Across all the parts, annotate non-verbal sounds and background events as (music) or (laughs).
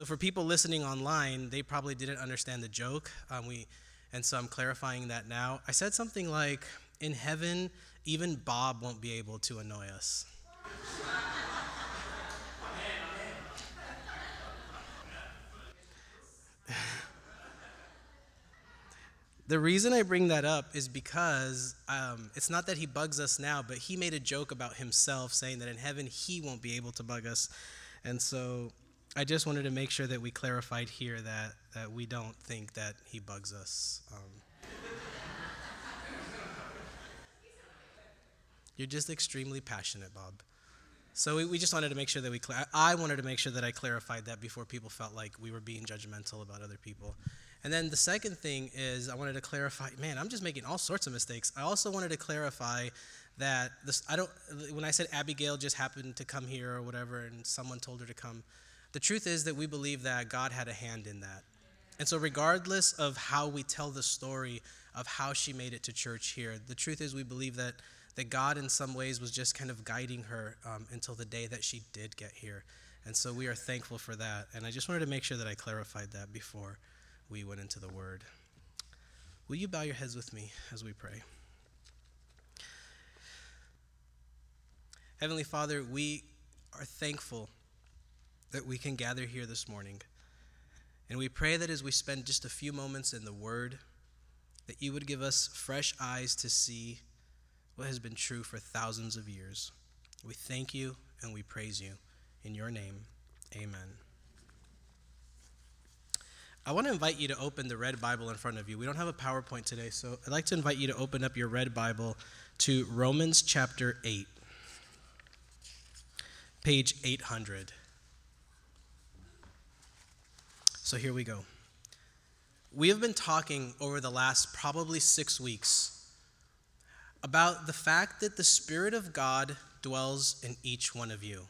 So for people listening online, they probably didn't understand the joke. Um, we, and so I'm clarifying that now. I said something like, "In heaven, even Bob won't be able to annoy us." The reason I bring that up is because um, it's not that he bugs us now, but he made a joke about himself saying that in heaven he won't be able to bug us. And so I just wanted to make sure that we clarified here that, that we don't think that he bugs us. Um, you're just extremely passionate, Bob. So we, we just wanted to make sure that we, cl- I wanted to make sure that I clarified that before people felt like we were being judgmental about other people. And then the second thing is I wanted to clarify, man, I'm just making all sorts of mistakes. I also wanted to clarify that this I don't when I said Abigail just happened to come here or whatever and someone told her to come, the truth is that we believe that God had a hand in that. And so regardless of how we tell the story of how she made it to church here, the truth is we believe that that God in some ways was just kind of guiding her um, until the day that she did get here. And so we are thankful for that. And I just wanted to make sure that I clarified that before we went into the word. Will you bow your heads with me as we pray? Heavenly Father, we are thankful that we can gather here this morning. And we pray that as we spend just a few moments in the Word, that you would give us fresh eyes to see what has been true for thousands of years. We thank you and we praise you. In your name, amen. I want to invite you to open the red Bible in front of you. We don't have a PowerPoint today, so I'd like to invite you to open up your red Bible to Romans chapter 8, page 800. So here we go. We have been talking over the last probably six weeks about the fact that the Spirit of God dwells in each one of you.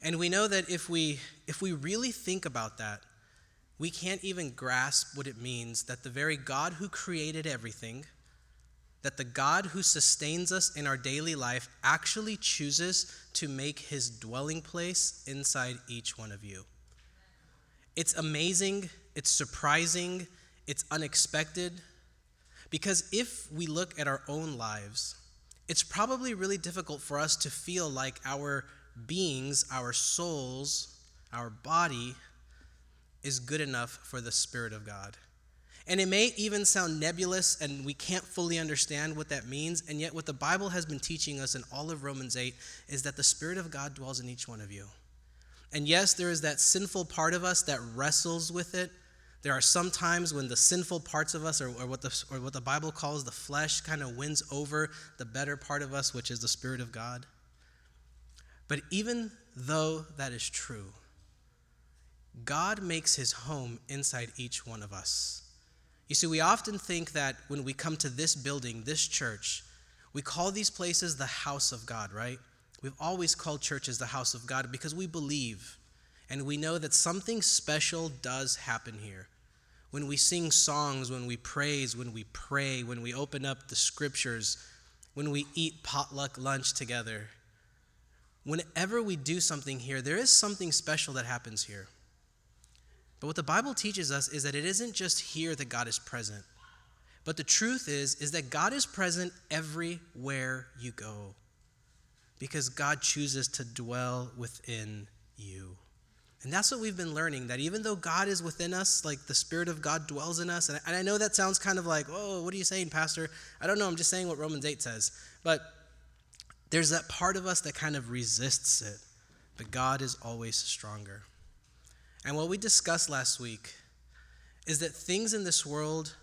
And we know that if we, if we really think about that, we can't even grasp what it means that the very God who created everything, that the God who sustains us in our daily life actually chooses to make his dwelling place inside each one of you. It's amazing, it's surprising, it's unexpected, because if we look at our own lives, it's probably really difficult for us to feel like our beings, our souls, our body, is good enough for the Spirit of God. And it may even sound nebulous and we can't fully understand what that means. And yet, what the Bible has been teaching us in all of Romans 8 is that the Spirit of God dwells in each one of you. And yes, there is that sinful part of us that wrestles with it. There are some times when the sinful parts of us, or, or, what, the, or what the Bible calls the flesh, kind of wins over the better part of us, which is the Spirit of God. But even though that is true, God makes his home inside each one of us. You see, we often think that when we come to this building, this church, we call these places the house of God, right? We've always called churches the house of God because we believe and we know that something special does happen here. When we sing songs, when we praise, when we pray, when we open up the scriptures, when we eat potluck lunch together, whenever we do something here, there is something special that happens here. But what the Bible teaches us is that it isn't just here that God is present. But the truth is is that God is present everywhere you go. Because God chooses to dwell within you. And that's what we've been learning that even though God is within us, like the Spirit of God dwells in us, and I know that sounds kind of like, oh, what are you saying, Pastor? I don't know, I'm just saying what Romans 8 says. But there's that part of us that kind of resists it. But God is always stronger. And what we discussed last week is that things in this world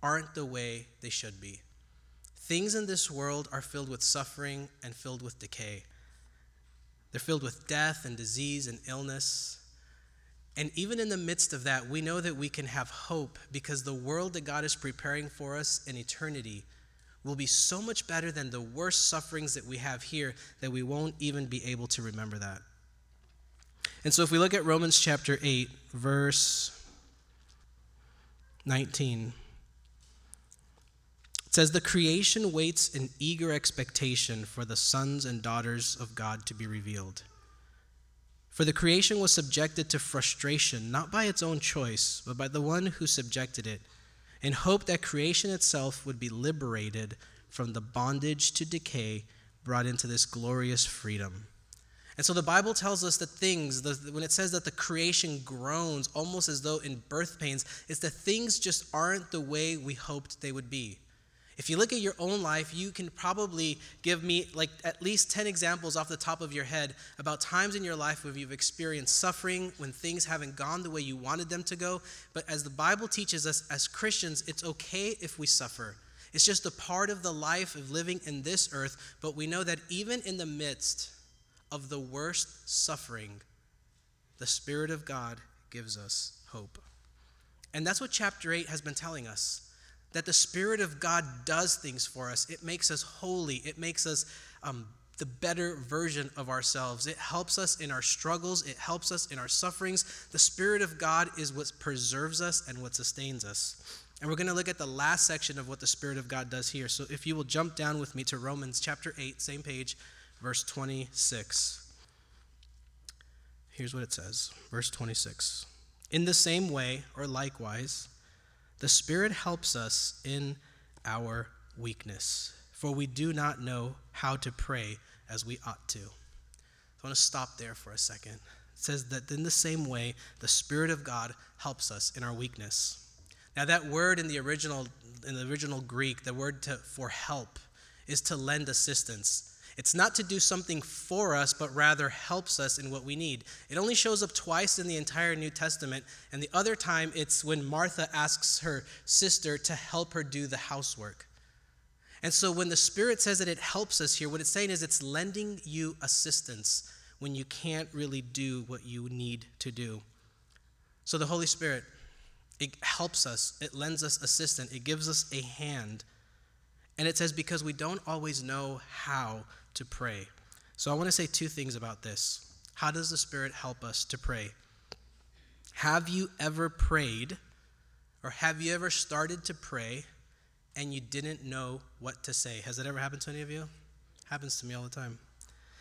aren't the way they should be. Things in this world are filled with suffering and filled with decay. They're filled with death and disease and illness. And even in the midst of that, we know that we can have hope because the world that God is preparing for us in eternity will be so much better than the worst sufferings that we have here that we won't even be able to remember that. And so if we look at Romans chapter 8, verse 19, it says, The creation waits in eager expectation for the sons and daughters of God to be revealed. For the creation was subjected to frustration, not by its own choice, but by the one who subjected it, in hope that creation itself would be liberated from the bondage to decay brought into this glorious freedom. And so the Bible tells us that things, the, when it says that the creation groans almost as though in birth pains, it's that things just aren't the way we hoped they would be. If you look at your own life, you can probably give me like at least 10 examples off the top of your head about times in your life where you've experienced suffering, when things haven't gone the way you wanted them to go. But as the Bible teaches us as Christians, it's okay if we suffer. It's just a part of the life of living in this earth, but we know that even in the midst of the worst suffering, the Spirit of God gives us hope. And that's what chapter 8 has been telling us that the Spirit of God does things for us. It makes us holy, it makes us um, the better version of ourselves. It helps us in our struggles, it helps us in our sufferings. The Spirit of God is what preserves us and what sustains us. And we're going to look at the last section of what the Spirit of God does here. So if you will jump down with me to Romans chapter 8, same page, verse 26. Here's what it says, verse 26. In the same way, or likewise, the Spirit helps us in our weakness, for we do not know how to pray as we ought to. I want to stop there for a second. It says that in the same way, the Spirit of God helps us in our weakness. Now, that word in the original, in the original Greek, the word to, for help, is to lend assistance. It's not to do something for us, but rather helps us in what we need. It only shows up twice in the entire New Testament, and the other time it's when Martha asks her sister to help her do the housework. And so when the Spirit says that it helps us here, what it's saying is it's lending you assistance when you can't really do what you need to do. So the Holy Spirit, it helps us, it lends us assistance, it gives us a hand. And it says because we don't always know how to pray. So I want to say two things about this. How does the Spirit help us to pray? Have you ever prayed, or have you ever started to pray and you didn't know what to say? Has that ever happened to any of you? Happens to me all the time.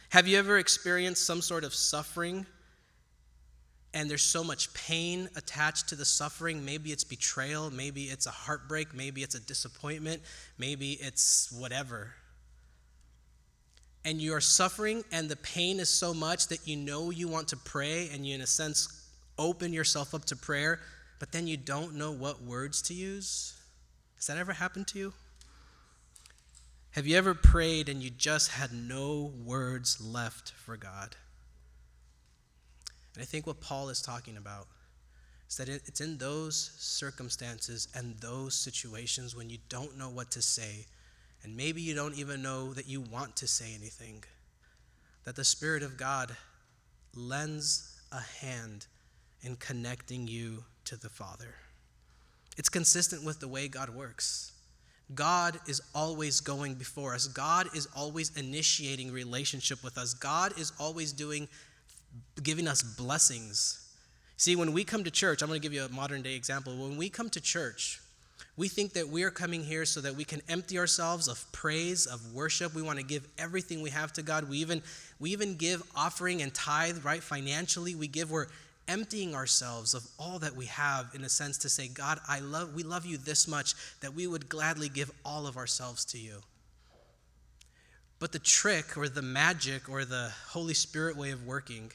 Have you ever experienced some sort of suffering and there's so much pain attached to the suffering? Maybe it's betrayal, maybe it's a heartbreak, maybe it's a disappointment, maybe it's whatever and you are suffering and the pain is so much that you know you want to pray and you, in a sense, open yourself up to prayer, but then you don't know what words to use? Has that ever happened to you? Have you ever prayed and you just had no words left for God? And I think what Paul is talking about is that it's in those circumstances and those situations when you don't know what to say and maybe you don't even know that you want to say anything, that the Spirit of God lends a hand in connecting you to the Father. It's consistent with the way God works. God is always going before us. God is always initiating relationship with us. God is always doing giving us blessings. See, when we come to church, I'm going to give you a modern day example. When we come to church, we think that we are coming here so that we can empty ourselves of praise, of worship. We want to give everything we have to God. We even, we even give offering and tithe, right? Financially, we give. We're emptying ourselves of all that we have in a sense to say, God, I love, we love you this much that we would gladly give all of ourselves to you. But the trick or the magic or the Holy Spirit way of working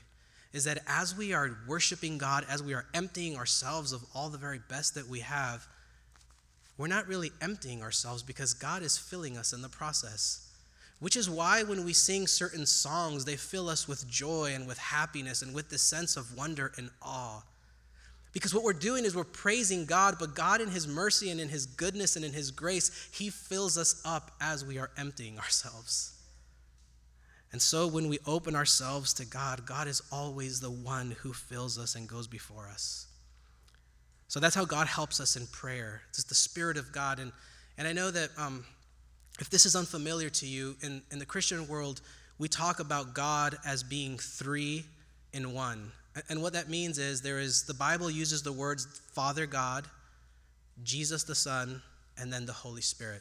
is that as we are worshiping God, as we are emptying ourselves of all the very best that we have, we're not really emptying ourselves because God is filling us in the process. Which is why when we sing certain songs, they fill us with joy and with happiness and with this sense of wonder and awe. Because what we're doing is we're praising God, but God, in His mercy and in His goodness and in His grace, He fills us up as we are emptying ourselves. And so when we open ourselves to God, God is always the one who fills us and goes before us. So that's how God helps us in prayer. It's the Spirit of God. And, and I know that um, if this is unfamiliar to you, in, in the Christian world, we talk about God as being three in one. And what that means is there is, the Bible uses the words Father God, Jesus the Son, and then the Holy Spirit.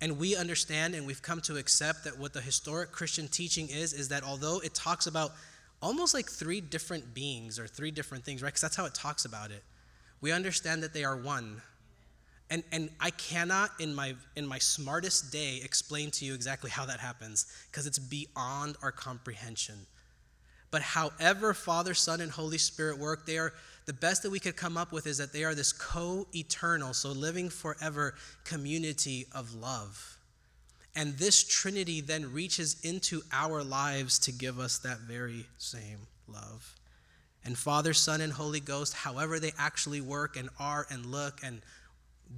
And we understand and we've come to accept that what the historic Christian teaching is, is that although it talks about almost like three different beings or three different things, right? Because that's how it talks about it. We understand that they are one. And, and I cannot, in my, in my smartest day, explain to you exactly how that happens because it's beyond our comprehension. But however Father, Son, and Holy Spirit work, they are the best that we could come up with is that they are this co eternal, so living forever community of love. And this Trinity then reaches into our lives to give us that very same love. And Father, Son, and Holy Ghost, however they actually work and are and look and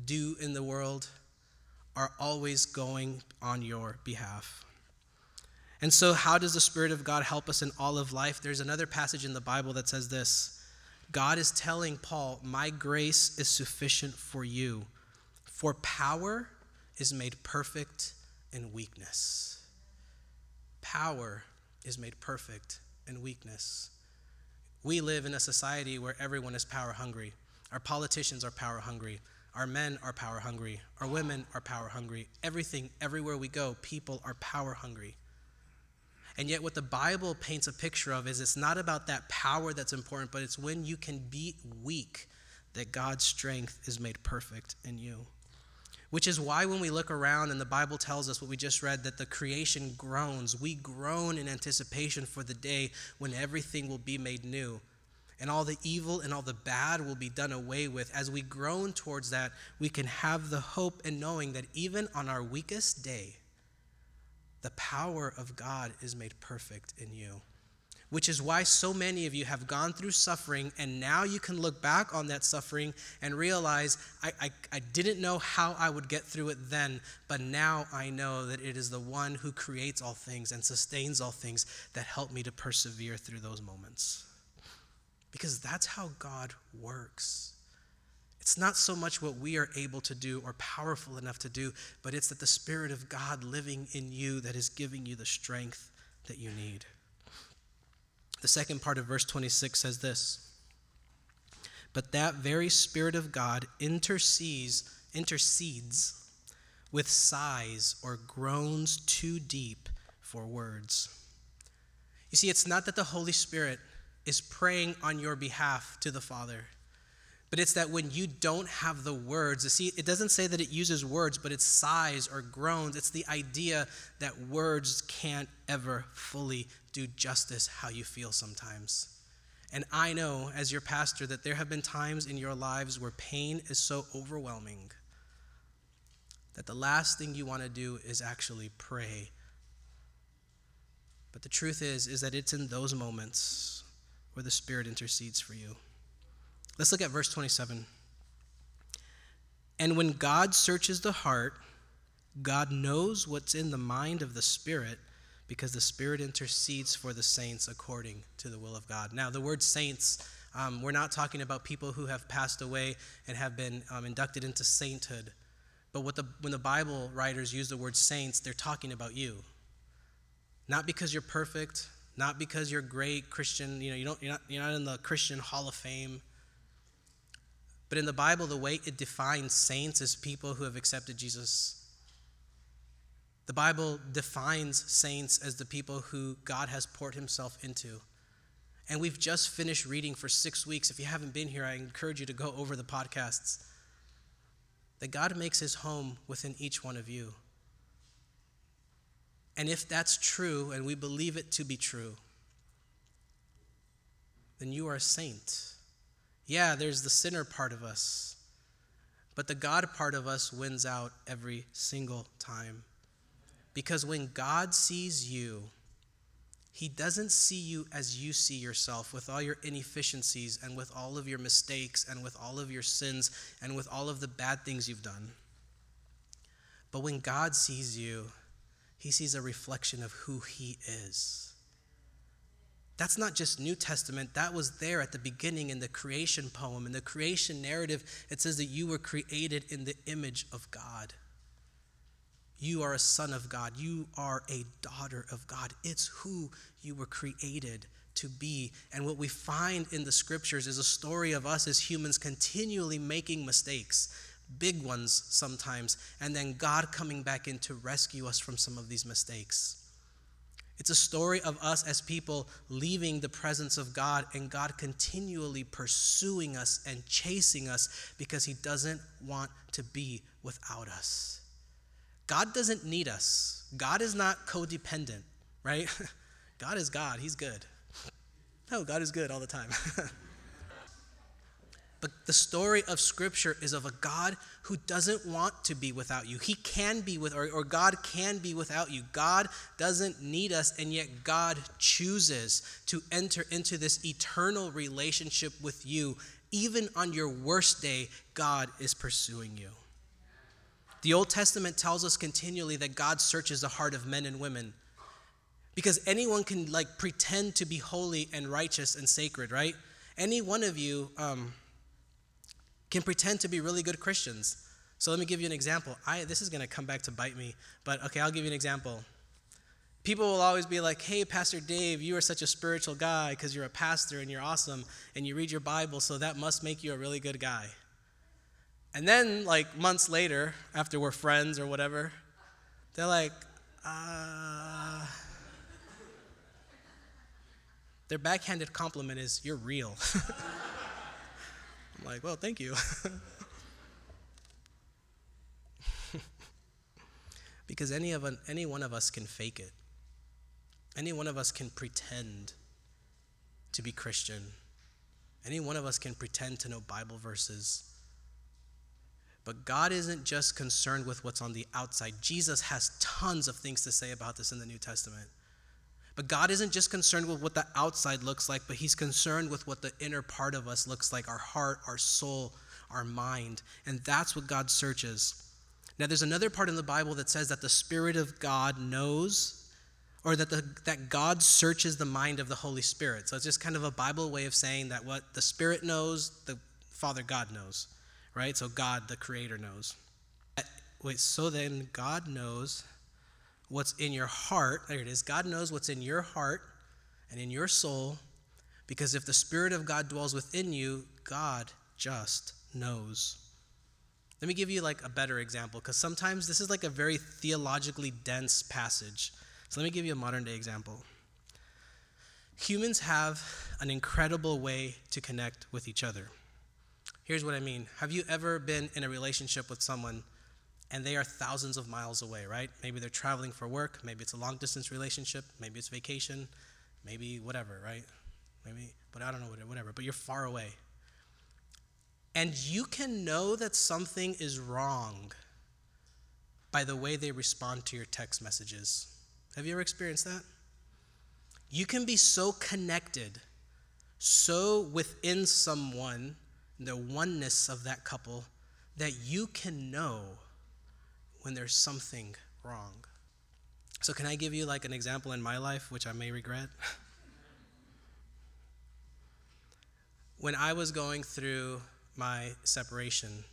do in the world, are always going on your behalf. And so, how does the Spirit of God help us in all of life? There's another passage in the Bible that says this God is telling Paul, My grace is sufficient for you, for power is made perfect in weakness. Power is made perfect in weakness. We live in a society where everyone is power hungry. Our politicians are power hungry. Our men are power hungry. Our women are power hungry. Everything, everywhere we go, people are power hungry. And yet, what the Bible paints a picture of is it's not about that power that's important, but it's when you can be weak that God's strength is made perfect in you. Which is why, when we look around and the Bible tells us what we just read, that the creation groans, we groan in anticipation for the day when everything will be made new and all the evil and all the bad will be done away with. As we groan towards that, we can have the hope and knowing that even on our weakest day, the power of God is made perfect in you. Which is why so many of you have gone through suffering, and now you can look back on that suffering and realize, I, I, I, didn't know how I would get through it then, but now I know that it is the one who creates all things and sustains all things that help me to persevere through those moments. Because that's how God works. It's not so much what we are able to do or powerful enough to do, but it's that the Spirit of God living in you that is giving you the strength that you need. The second part of verse 26 says this But that very Spirit of God intercedes, intercedes with sighs or groans too deep for words. You see, it's not that the Holy Spirit is praying on your behalf to the Father. But it's that when you don't have the words, you see, it doesn't say that it uses words, but it's sighs or groans. It's the idea that words can't ever fully do justice how you feel sometimes. And I know, as your pastor, that there have been times in your lives where pain is so overwhelming that the last thing you want to do is actually pray. But the truth is, is that it's in those moments where the Spirit intercedes for you. Let's look at verse 27. And when God searches the heart, God knows what's in the mind of the Spirit because the Spirit intercedes for the saints according to the will of God. Now, the word saints, um, we're not talking about people who have passed away and have been um, inducted into sainthood. But what the, when the Bible writers use the word saints, they're talking about you. Not because you're perfect, not because you're great Christian, you know, you don't, you're, not, you're not in the Christian Hall of Fame. But in the Bible, the way it defines saints is people who have accepted Jesus. The Bible defines saints as the people who God has poured himself into. And we've just finished reading for six weeks. If you haven't been here, I encourage you to go over the podcasts. That God makes his home within each one of you. And if that's true, and we believe it to be true, then you are a saint. Yeah, there's the sinner part of us, but the God part of us wins out every single time. Because when God sees you, he doesn't see you as you see yourself with all your inefficiencies and with all of your mistakes and with all of your sins and with all of the bad things you've done. But when God sees you, he sees a reflection of who he is. That's not just New Testament, that was there at the beginning in the creation poem. In the creation narrative, it says that you were created in the image of God. You are a son of God. You are a daughter of God. It's who you were created to be. And what we find in the scriptures is a story of us as humans continually making mistakes, big ones sometimes, and then God coming back in to rescue us from some of these mistakes. It's a story of us as people leaving the presence of God and God continually pursuing us and chasing us because He doesn't want to be without us. God doesn't need us. God is not codependent, right? (laughs) God is God. He's good. No, God is good all the time. (laughs) But the story of Scripture is of a God who doesn't want to be without you. He can be with, or, or, God can be without you. God doesn't need us, and yet God chooses to enter into this eternal relationship with you. Even on your worst day, God is pursuing you. The Old Testament tells us continually that God searches the heart of men and women because anyone can like pretend to be holy and righteous and sacred, right? Any one of you, um, can pretend to be really good Christians. So let me give you an example. I, this is to come back to bite me, but okay, I'll give you an example. People will always be like, hey, Pastor Dave, you are such a spiritual guy because you're a pastor and you're awesome and you read your Bible, so that must make you a really good guy. And then, like months later, after we're friends or whatever, they're like, uh, their backhanded compliment is, you're real. (laughs) I'm like, well, thank you. (laughs) because any of an, any one of us can fake it. Any one of us can pretend to be Christian. Any one of us can pretend to know Bible verses. But God isn't just concerned with what's on the outside. Jesus has tons of things to say about this in the New Testament. But God isn't just concerned with what the outside looks like, but He's concerned with what the inner part of us looks like our heart, our soul, our mind. And that's what God searches. Now, there's another part in the Bible that says that the Spirit of God knows, or that, the, that God searches the mind of the Holy Spirit. So it's just kind of a Bible way of saying that what the Spirit knows, the Father God knows, right? So God, the Creator, knows. Wait, so then God knows what's in your heart. There it is. God knows what's in your heart and in your soul because if the Spirit of God dwells within you, God just knows. Let me give you like a better example because sometimes this is like a very theologically dense passage. So let me give you a modern day example. Humans have an incredible way to connect with each other. Here's what I mean. Have you ever been in a relationship with someone and they are thousands of miles away, right? Maybe they're traveling for work, maybe it's a long distance relationship, maybe it's vacation, maybe whatever, right? Maybe, but I don't know, whatever, but you're far away. And you can know that something is wrong by the way they respond to your text messages. Have you ever experienced that? You can be so connected, so within someone, the oneness of that couple, that you can know when there's something wrong. So, can I give you like an example in my life, which I may regret? (laughs) when I was going through my separation,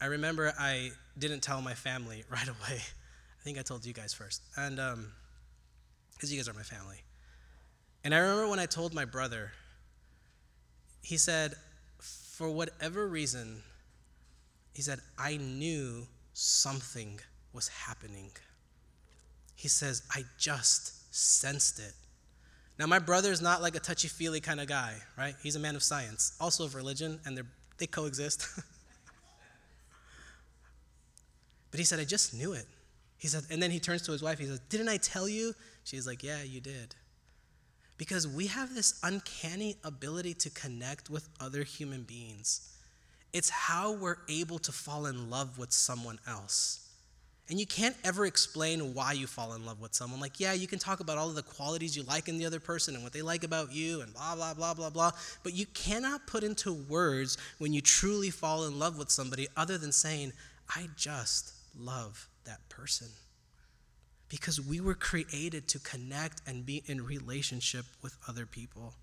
I remember I didn't tell my family (laughs) right away. I think I told you guys first, and because um, you guys are my family. And I remember when I told my brother, he said, for whatever reason, he said, I knew something was happening. He says, I just sensed it. Now, my brother is not like a touchy feely kind of guy, right? He's a man of science, also of religion, and they coexist. (laughs) but he said, I just knew it. He said, and then he turns to his wife. He says, Didn't I tell you? She's like, Yeah, you did. Because we have this uncanny ability to connect with other human beings it's how we're able to fall in love with someone else. And you can't ever explain why you fall in love with someone. Like, yeah, you can talk about all of the qualities you like in the other person and what they like about you and blah, blah, blah, blah, blah. But you cannot put into words when you truly fall in love with somebody other than saying, I just love that person. Because we were created to connect and be in relationship with other people.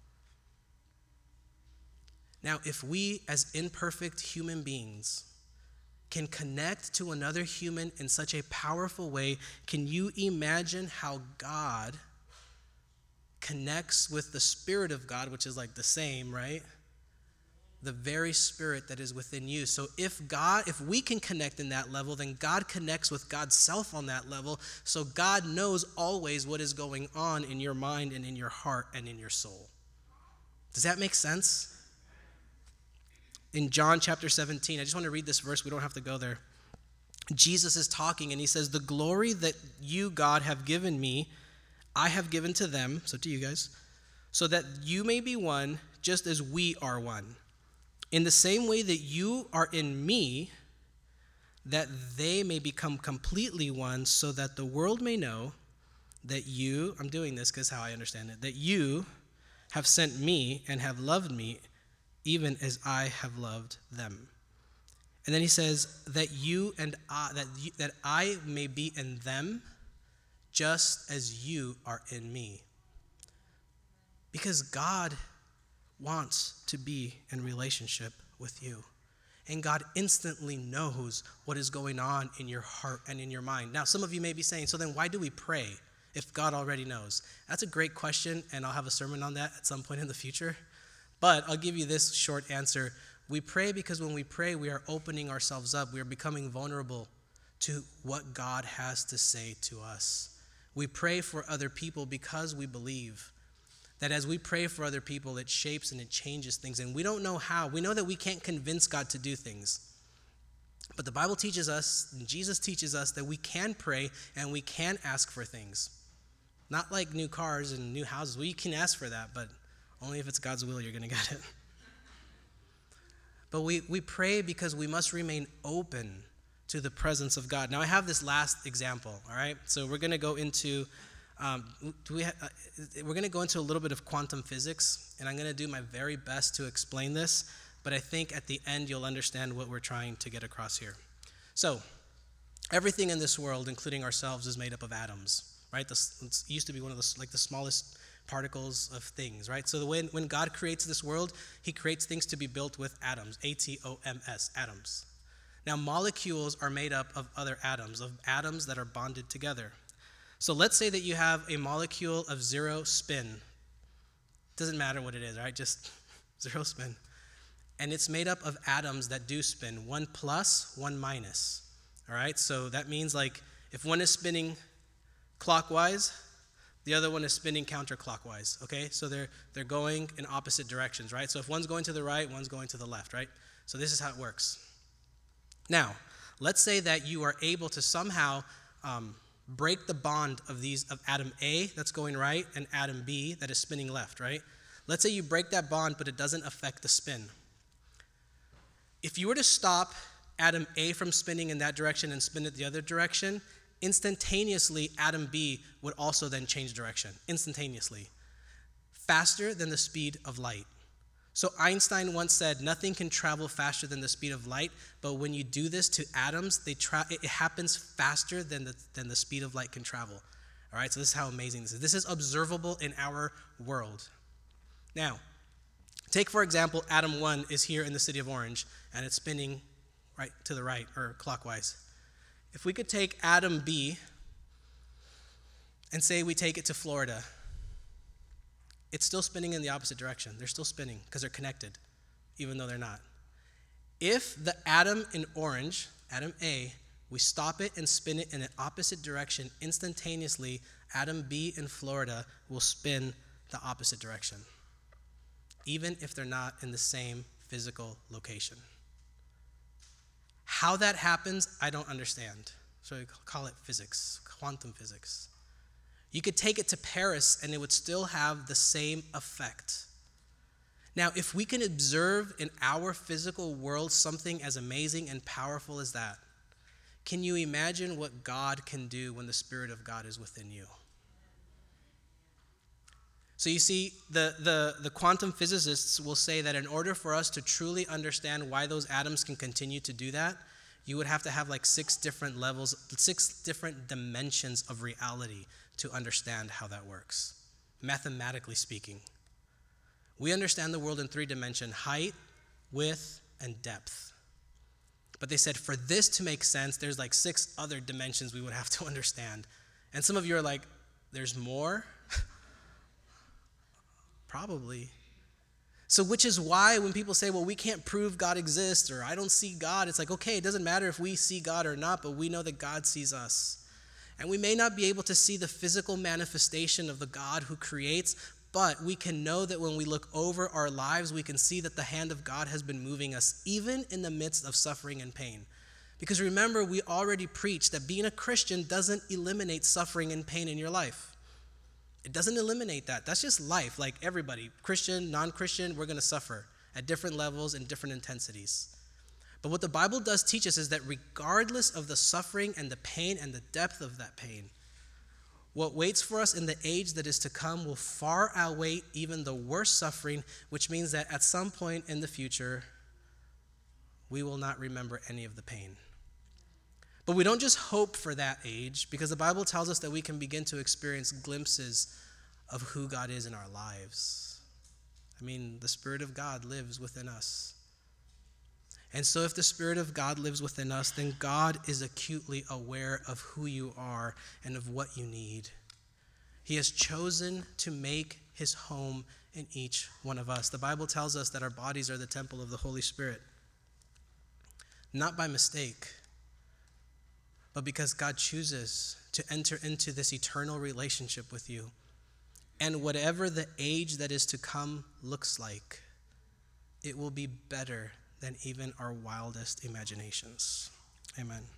Now, if we, as imperfect human beings, can connect to another human in such a powerful way, can you imagine how God connects with the Spirit of God, which is like the same, right? The very spirit that is within you. So if God, if we can connect in that level, then God connects with God's self on that level. So God knows always what is going on in your mind and in your heart and in your soul. Does that make sense? In John chapter 17, I just want to read this verse. We don't have to go there. Jesus is talking and he says, The glory that you, God, have given me, I have given to them, so to you guys, so that you may be one just as we are one. In the same way that you are in me, that they may become completely one, so that the world may know that you, I'm doing this because how I understand it, that you have sent me and have loved me even as I have loved them. And then he says that you and I that you, that I may be in them just as you are in me. Because God wants to be in relationship with you. And God instantly knows what is going on in your heart and in your mind. Now, some of you may be saying, so then why do we pray if God already knows? That's a great question, and I'll have a sermon on that at some point in the future. But I'll give you this short answer. We pray because when we pray, we are opening ourselves up, we are becoming vulnerable to what God has to say to us. We pray for other people because we believe that as we pray for other people, it shapes and it changes things. And we don't know how. We know that we can't convince God to do things. But the Bible teaches us, and Jesus teaches us, that we can pray and we can ask for things. Not like new cars and new houses. You can ask for that, but only if it's God's will you're going to get it. But we, we pray because we must remain open to the presence of God. Now, I have this last example, all right? So we're going to go into um, we ha- uh, we're going to go into a little bit of quantum physics, and I'm going to do my very best to explain this, but I think at the end you'll understand what we're trying to get across here. So, everything in this world, including ourselves, is made up of atoms, right? This used to be one of the like the smallest particles of things, right? So when, when God creates this world, He creates things to be built with atoms, A T O M S, atoms. Now, molecules are made up of other atoms, of atoms that are bonded together. So let's say that you have a molecule of zero spin. Doesn't matter what it is, right? Just (laughs) zero spin. And it's made up of atoms that do spin, one plus, one minus. All right? So that means like if one is spinning clockwise, the other one is spinning counterclockwise. Okay? So they're they're going in opposite directions, right? So if one's going to the right, one's going to the left, right? So this is how it works. Now, let's say that you are able to somehow um, break the bond of these of atom A that's going right and atom B that is spinning left, right? Let's say you break that bond, but it doesn't affect the spin. If you were to stop atom A from spinning in that direction and spin it the other direction, instantaneously atom B would also then change direction, instantaneously, faster than the speed of light. So Einstein once said, nothing can travel faster than the speed of light, but when you do this to atoms, they tra- it happens faster than the, than the speed of light can travel. All right, so this is how amazing this is. This is observable in our world. Now, take for example, atom 1 is here in the city of Orange, and it's spinning right to the right, or clockwise. If we could take atom B and say we take it to Florida, it's still spinning in the opposite direction. They're still spinning because they're connected, even though they're not. If the atom in orange, atom A, we stop it and spin it in an opposite direction, instantaneously, atom B in Florida will spin the opposite direction, even if they're not in the same physical location. How that happens, I don't understand. So we call it physics, quantum physics. You could take it to Paris and it would still have the same effect. Now, if we can observe in our physical world something as amazing and powerful as that, can you imagine what God can do when the Spirit of God is within you? So, you see, the, the, the quantum physicists will say that in order for us to truly understand why those atoms can continue to do that, you would have to have like six different levels, six different dimensions of reality to understand how that works, mathematically speaking. We understand the world in three dimensions height, width, and depth. But they said for this to make sense, there's like six other dimensions we would have to (laughs) understand. And some of you are like, there's more? (laughs) Probably. So, which is why when people say, well, we can't prove God exists or I don't see God, it's like, okay, it doesn't matter if we see God or not, but we know that God sees us. And we may not be able to see the physical manifestation of the God who creates, but we can know that when we look over our lives, we can see that the hand of God has been moving us, even in the midst of suffering and pain. Because remember, we already preached that being a Christian doesn't eliminate suffering and pain in your life. It doesn't eliminate that. That's just life. Like everybody, Christian, non Christian, we're going to suffer at different levels and different intensities. But what the Bible does teach us is that regardless of the suffering and the pain and the depth of that pain, what waits for us in the age that is to come will far outweigh even the worst suffering, which means that at some point in the future, we will not remember any of the pain. But we don't just hope for that age because the Bible tells us that we can begin to experience glimpses of who God is in our lives. I mean, the Spirit of God lives within us. And so, if the Spirit of God lives within us, then God is acutely aware of who you are and of what you need. He has chosen to make his home in each one of us. The Bible tells us that our bodies are the temple of the Holy Spirit, not by mistake but because God chooses to enter into this eternal relationship with you. And whatever the age that is to come looks like, it will be better than even our wildest imaginations. Amen.